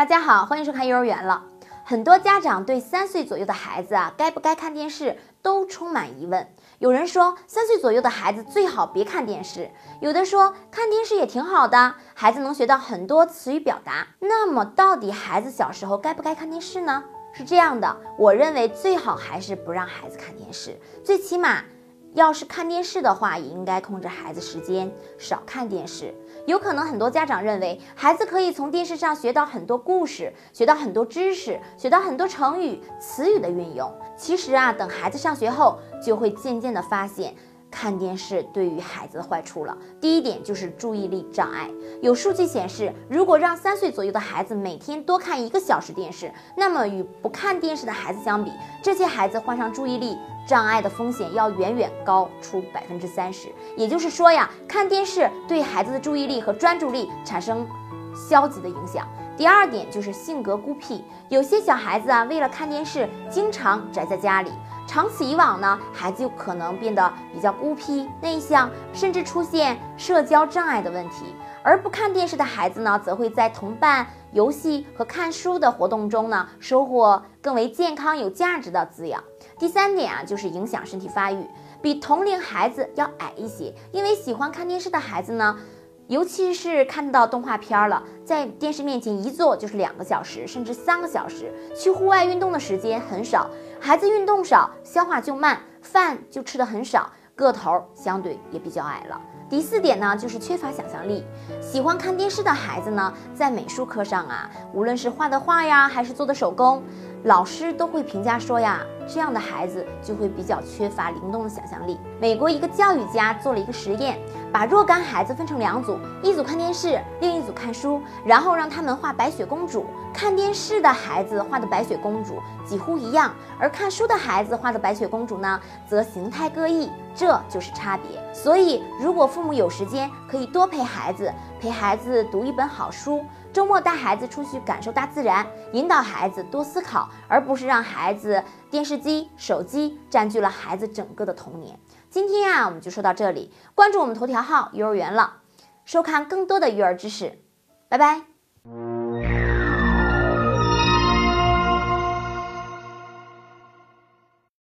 大家好，欢迎收看幼儿园了。很多家长对三岁左右的孩子啊，该不该看电视都充满疑问。有人说三岁左右的孩子最好别看电视，有的说看电视也挺好的，孩子能学到很多词语表达。那么到底孩子小时候该不该看电视呢？是这样的，我认为最好还是不让孩子看电视，最起码。要是看电视的话，也应该控制孩子时间，少看电视。有可能很多家长认为，孩子可以从电视上学到很多故事，学到很多知识，学到很多成语、词语的运用。其实啊，等孩子上学后，就会渐渐的发现。看电视对于孩子的坏处了。第一点就是注意力障碍。有数据显示，如果让三岁左右的孩子每天多看一个小时电视，那么与不看电视的孩子相比，这些孩子患上注意力障碍的风险要远远高出百分之三十。也就是说呀，看电视对孩子的注意力和专注力产生消极的影响。第二点就是性格孤僻，有些小孩子啊，为了看电视，经常宅在家里。长此以往呢，孩子就可能变得比较孤僻、内向，甚至出现社交障碍的问题。而不看电视的孩子呢，则会在同伴、游戏和看书的活动中呢，收获更为健康、有价值的滋养。第三点啊，就是影响身体发育，比同龄孩子要矮一些。因为喜欢看电视的孩子呢。尤其是看到动画片了，在电视面前一坐就是两个小时，甚至三个小时，去户外运动的时间很少，孩子运动少，消化就慢，饭就吃的很少，个头相对也比较矮了。第四点呢，就是缺乏想象力。喜欢看电视的孩子呢，在美术课上啊，无论是画的画呀，还是做的手工，老师都会评价说呀，这样的孩子就会比较缺乏灵动的想象力。美国一个教育家做了一个实验。把若干孩子分成两组，一组看电视，另一组看书，然后让他们画白雪公主。看电视的孩子画的白雪公主几乎一样，而看书的孩子画的白雪公主呢，则形态各异，这就是差别。所以，如果父母有时间，可以多陪孩子，陪孩子读一本好书，周末带孩子出去感受大自然，引导孩子多思考，而不是让孩子电视机、手机占据了孩子整个的童年。今天啊，我们就说到这里。关注我们头条号“幼儿园了”，收看更多的育儿知识。拜拜。